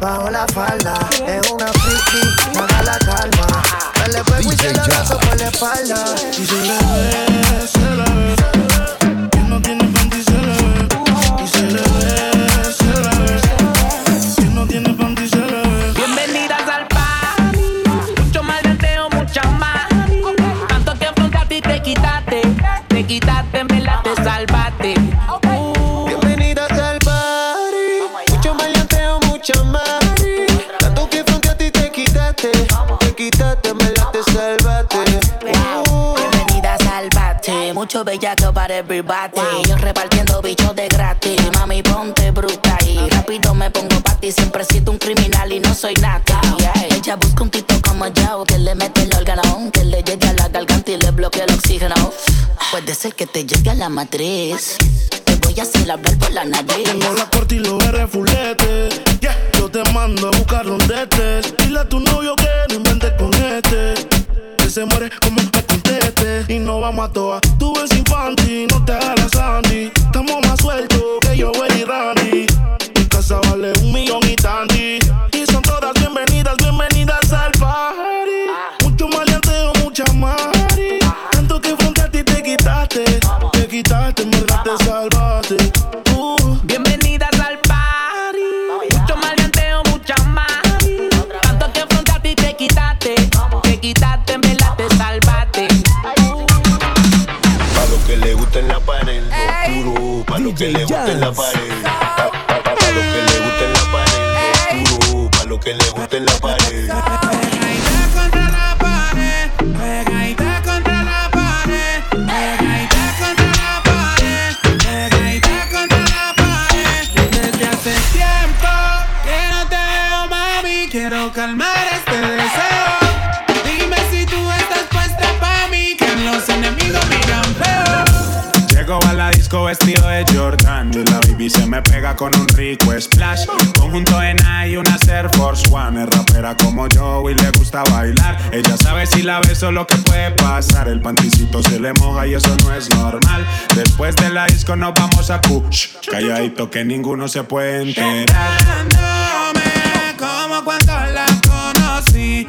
bajo la falda. Bellaco para everybody. Yo repartiendo bichos de gratis. Mami, ponte bruta y rápido me pongo pa' ti. Siempre siento un criminal y no soy nada. Ella busca un tito como yo que le mete el órgano, que le llegue a la garganta y le bloquee el oxígeno. Puede ser que te llegue a la matriz. Te voy a hacer hablar por la nariz. Tengo la corte y los fulete. Yeah. Yo te mando a buscar estés. Dile a tu novio que no inventes con este. Que se muere como me conteste. Y no vamos a toa. Tú ves infantil, no te hagas quiero calmar este deseo. Dime si tú estás puesta pa' mí, que los enemigos miran feo. Llego a la disco vestido de Jordan y la baby se me pega con un rico splash. Conjunto en y una Air Force One. Es rapera como yo y le gusta bailar. Ella sabe si la beso lo que puede pasar. El panticito se le moja y eso no es normal. Después de la disco nos vamos a push. Calladito que ninguno se puede enterar. Como cuando la conocí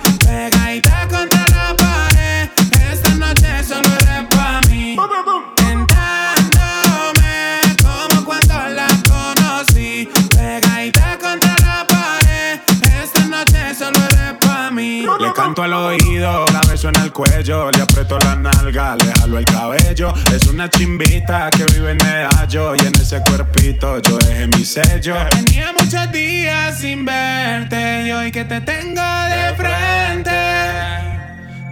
Le canto al oído, la beso en el cuello, le aprieto la nalga, le jalo el cabello. Es una chimbita que vive en Medallo y en ese cuerpito yo dejé mi sello. Tenía muchos días sin verte y hoy que te tengo de frente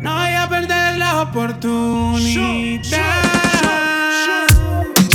No voy a perder la oportunidad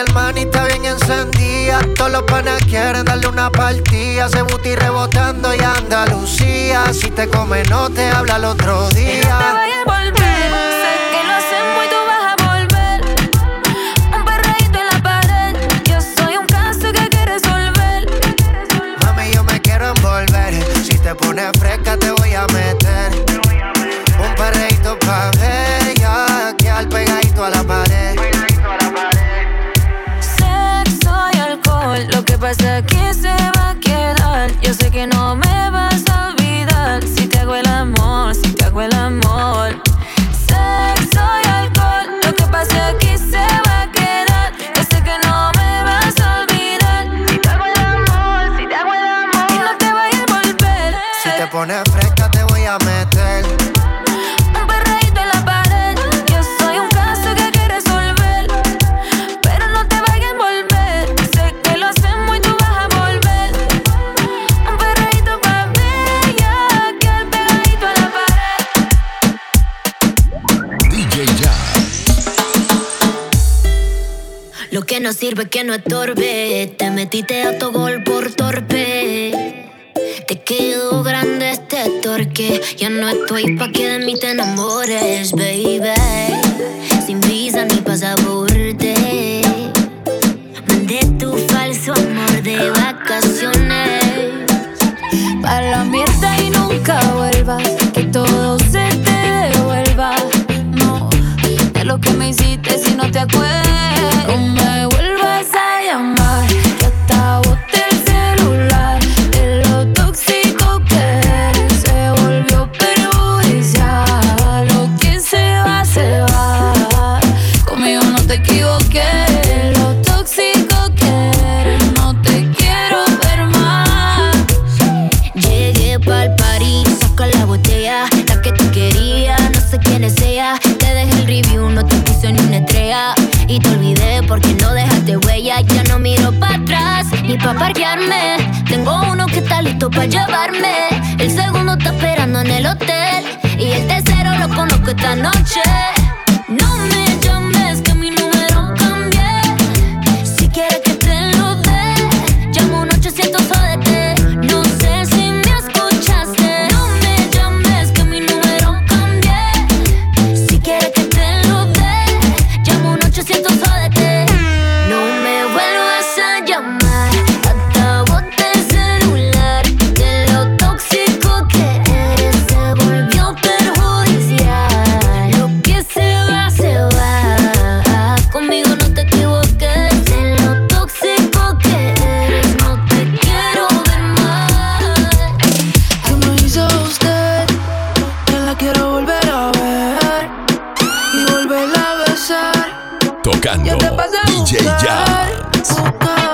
hermanita bien encendida. Todos los panas quieren darle una partida. Se buti rebotando y Andalucía. Si te come, no te habla el otro te pones fresca te voy a meter. Un perreíto en la pared, yo soy un caso que hay que resolver. Pero no te vayas a envolver, sé que lo hacemos y tú vas a volver. Un perreíto para mí, ya que el pegadito en la pared. DJ. Lo que no sirve es que no estorbe, te metiste a tu gol por torpe que ya no estoy pa' que de mí te enamores, baby. esta noche. Tocando. DJ Jazz.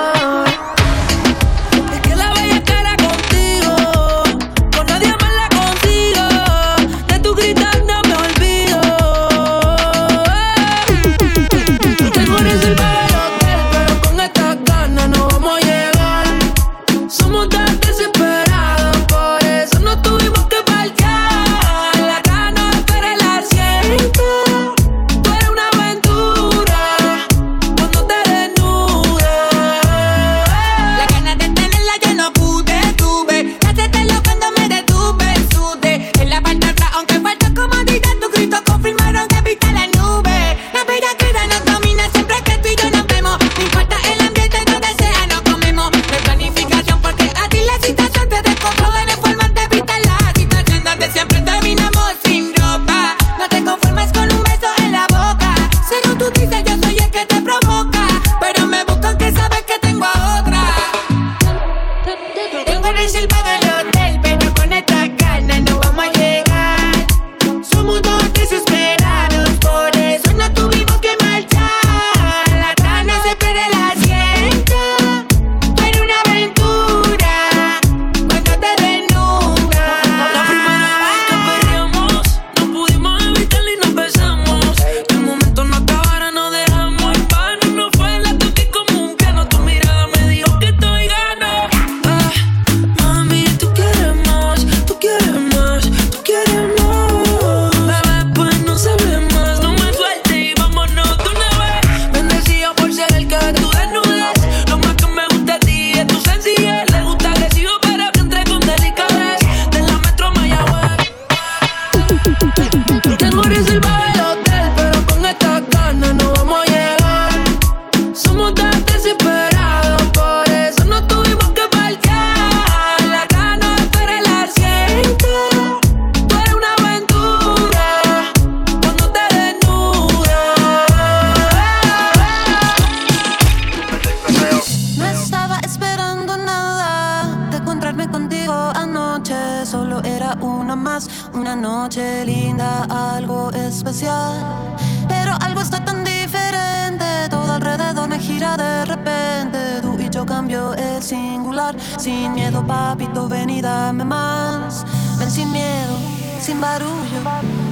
Pero algo está tan diferente, todo alrededor me gira de repente. Tú y yo cambio el singular. Sin miedo, papito, ven y dame más. Ven sin miedo, sin barullo.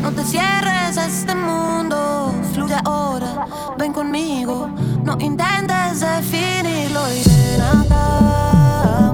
No te cierres a este mundo, fluye ahora, ven conmigo. No intentes definirlo y de nada.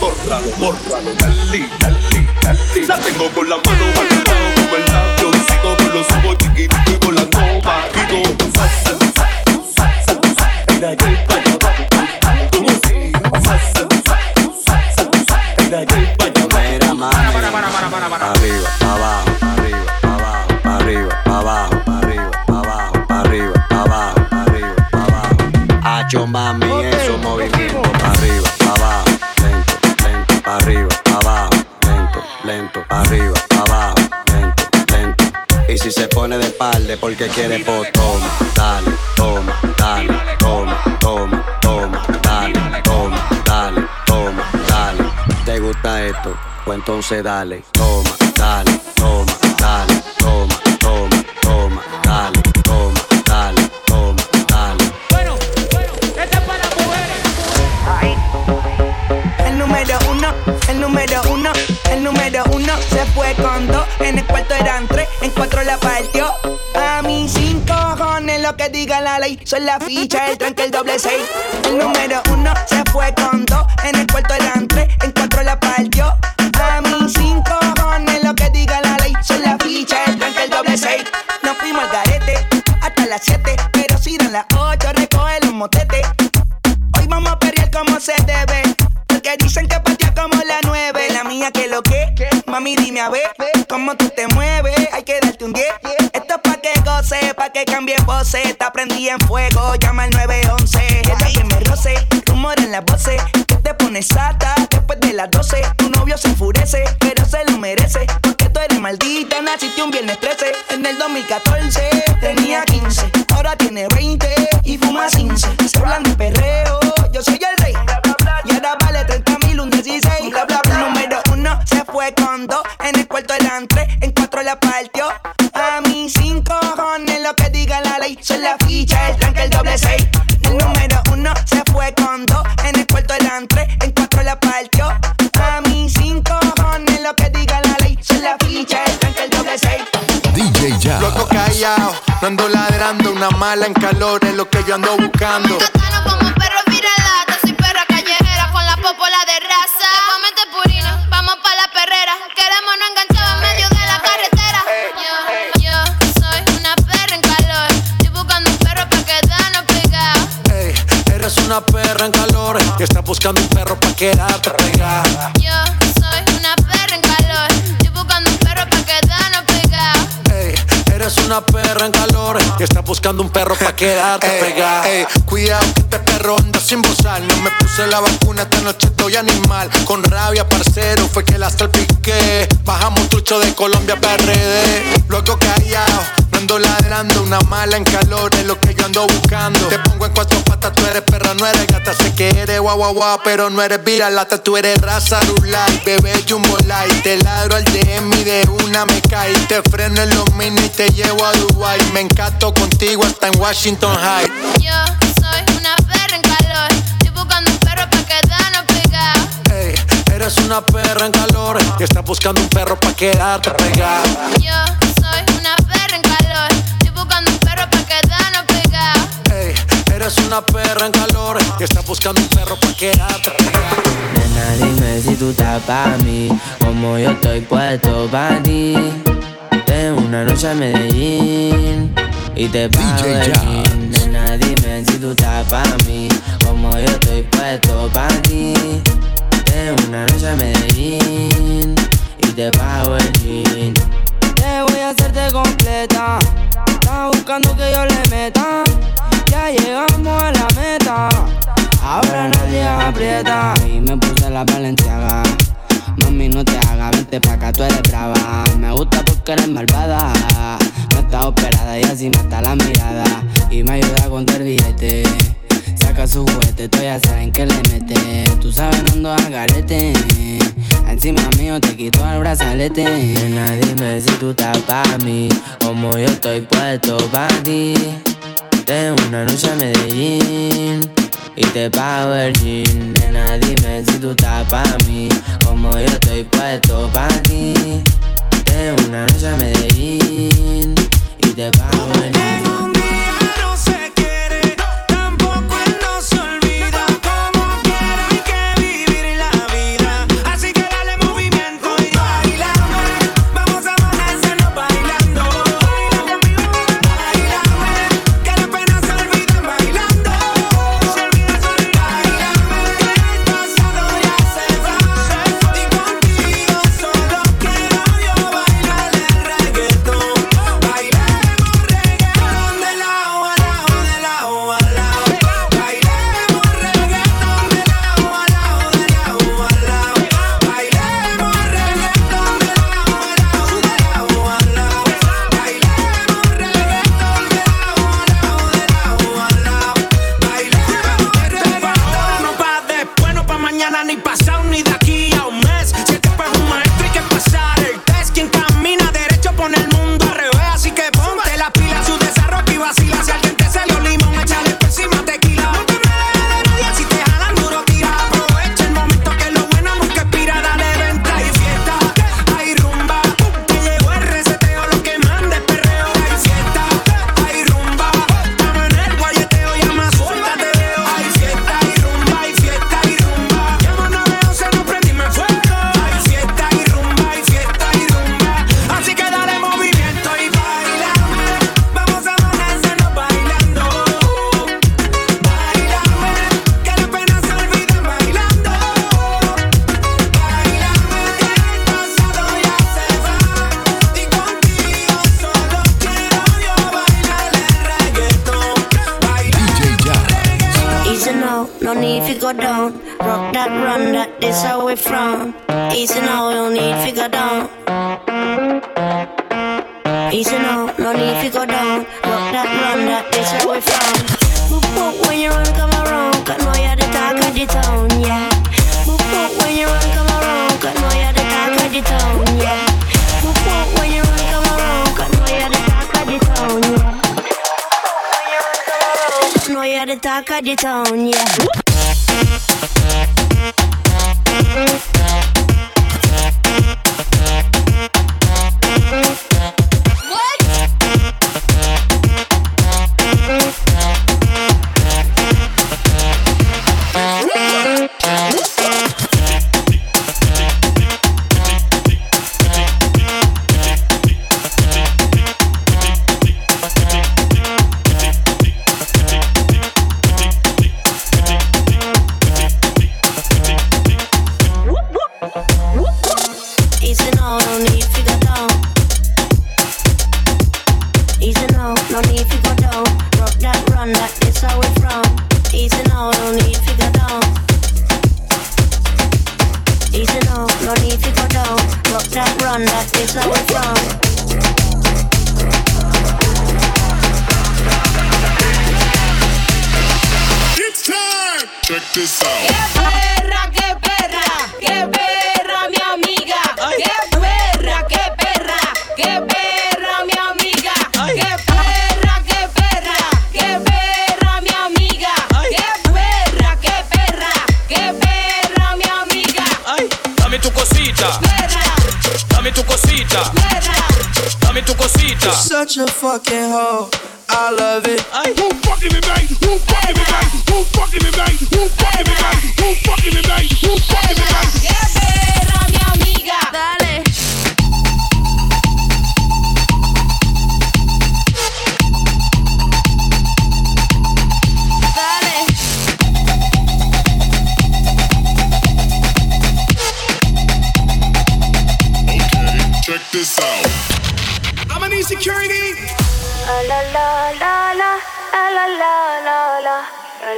Por la, dale, dale, dale. La tengo con la mano hecho, mami, eso movimiento. Pa' arriba, pa' abajo, lento, lento, pa' arriba, pa' abajo, lento, lento, pa' arriba, pa' abajo, lento, lento. Y si se pone de palde porque quiere, pues toma, dale, toma, dale, toma, toma, toma, dale, toma, dale, toma, dale. ¿Te gusta esto? Pues entonces dale, toma, dale, toma, En el cuarto eran tres, en cuatro la partió. A mí sin cojones lo que diga la ley. Son la ficha, el tranque, el doble seis. El número uno se fue con dos. En el cuarto eran tres, en cuatro la partió. Hay que darte un 10. Esto es pa' que goce, pa' que cambie voces. Está prendida en fuego, llama al 911. Ella que me roce, rumor en las voces. Que te pones sata después de las 12. Tu novio se enfurece, pero se lo merece. Porque tú eres maldita, naciste un viernes 13. En el 2014 tenía 15, ahora tiene 20 y fuma 15. Se hablan de perreo, yo soy el rey. Y ahora vale 30 mil, un 16. Bla, bla, bla. Número uno se fue con dos. En el cuarto eran tres, Son la ficha, el tranque, el doble seis. El número uno se fue con dos. En el cuarto eran tres, en cuatro la partió. A mí sin cojones lo que diga la ley. Son la ficha, el tranque, el doble seis. DJ Jazz. Loco callado, no ando ladrando, una mala en calor es lo que yo ando buscando. Yo soy una perra en calor. Estoy buscando un perro pa' quedarnos pegados. Ey, eres una perra en calor y estás buscando un perro pa' quedarte pegada. Ey, cuidado que este perro anda sin bozar. No me puse la vacuna, esta noche estoy animal. Con rabia, parcero, fue que la salpiqué. Bajamos trucho de Colombia PRD. Luego callado, ando ladrando. Una mala en calor es lo que yo ando buscando. Te pongo en cuatro patas, tú eres perra, no eres gata. Sé que eres guau guau guau, pero no eres viralata. Tú eres raza rulay, bebé jumbo light. Te ladro al DM y de una me caí. Te freno en los mini y te llevo a Dubai. Me encanto contigo hasta en Washington High. Yo soy una perra en calor. Estoy buscando un perro pa' quedarnos pegados. Ey, eres una perra en calor y estás buscando un perro pa' quedarte pegada. Yo soy una eres una perra en calor y estás buscando un perro pa' pegada. Nena, dime si tú estás pa' mí, como yo estoy puesto pa' ti. De una noche a Medellín y te pago el. Nena, dime si tú estás pa' mí, como yo estoy puesto pa' ti. De una noche a Medellín y te pago el jean. Te voy a hacerte completa. Estás buscando que yo le meta. Ya llegamos a la meta. Ahora nadie aprieta. Y me puse la valenciaga. Mami, no te hagas, vente pa' acá, tú eres brava. Me gusta porque eres malvada. No está operada y así mata la mirada. Y me ayuda con el billete. Saca su juguete, tú ya saben que le mete. Tú sabes, ando al garete. Encima mío te quito el brazalete. Nena, dime si tú estás pa' mí. Como yo estoy puesto pa' ti. De una noche a Medellín y te pago el jean. Nena, dime si tú estás pa' mí, como yo estoy puesto pa' ti. De una noche a Medellín y te pago el jean. To go down. Rock that, run that, this how we from. Easy now, no need to go down. Easy now, no need to go down. Rock that, run that, this how we from. Boop boop when you run, come around, cause know you're the talk of the town, yeah. Boop boop when you run, come around, cause know you're the talk of the town, yeah. Boop boop when you run, come around, cause know you're the talk of the town, yeah. Know you're the talk of the town, yeah. Thank Check this out. perra, qué perra, qué perra, mi amiga. Qué perra, qué perra, qué perra, mi amiga. Qué perra, qué perra, qué perra, mi amiga. Qué perra, qué perra, qué perra, mi amiga. Dame tu cosita. Dame tu cosita. Dame tu cosita. Such a fucking hoe. I love it. Who fucking me, babe? Who fucking me, babe? Who fucking me, babe? Who fucking me, babe? Who fucking me, babe? Who fucking me, babe? Yeah, baby. Dales. Dales. Okay, check this out. I'm an insecurity la la la la la la la la la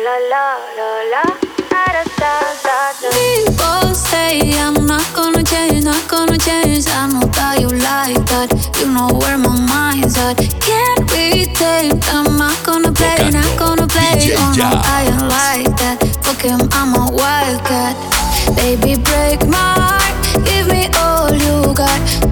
la la la la People say I'm not gonna change, not gonna change. I know that you like that. You know where my mind's at. Can't be tamed. I'm not gonna play, not gonna play. Oh no, I ain't like that. Fuck him, I'm a wildcat. Baby, break my heart. Give me all you got.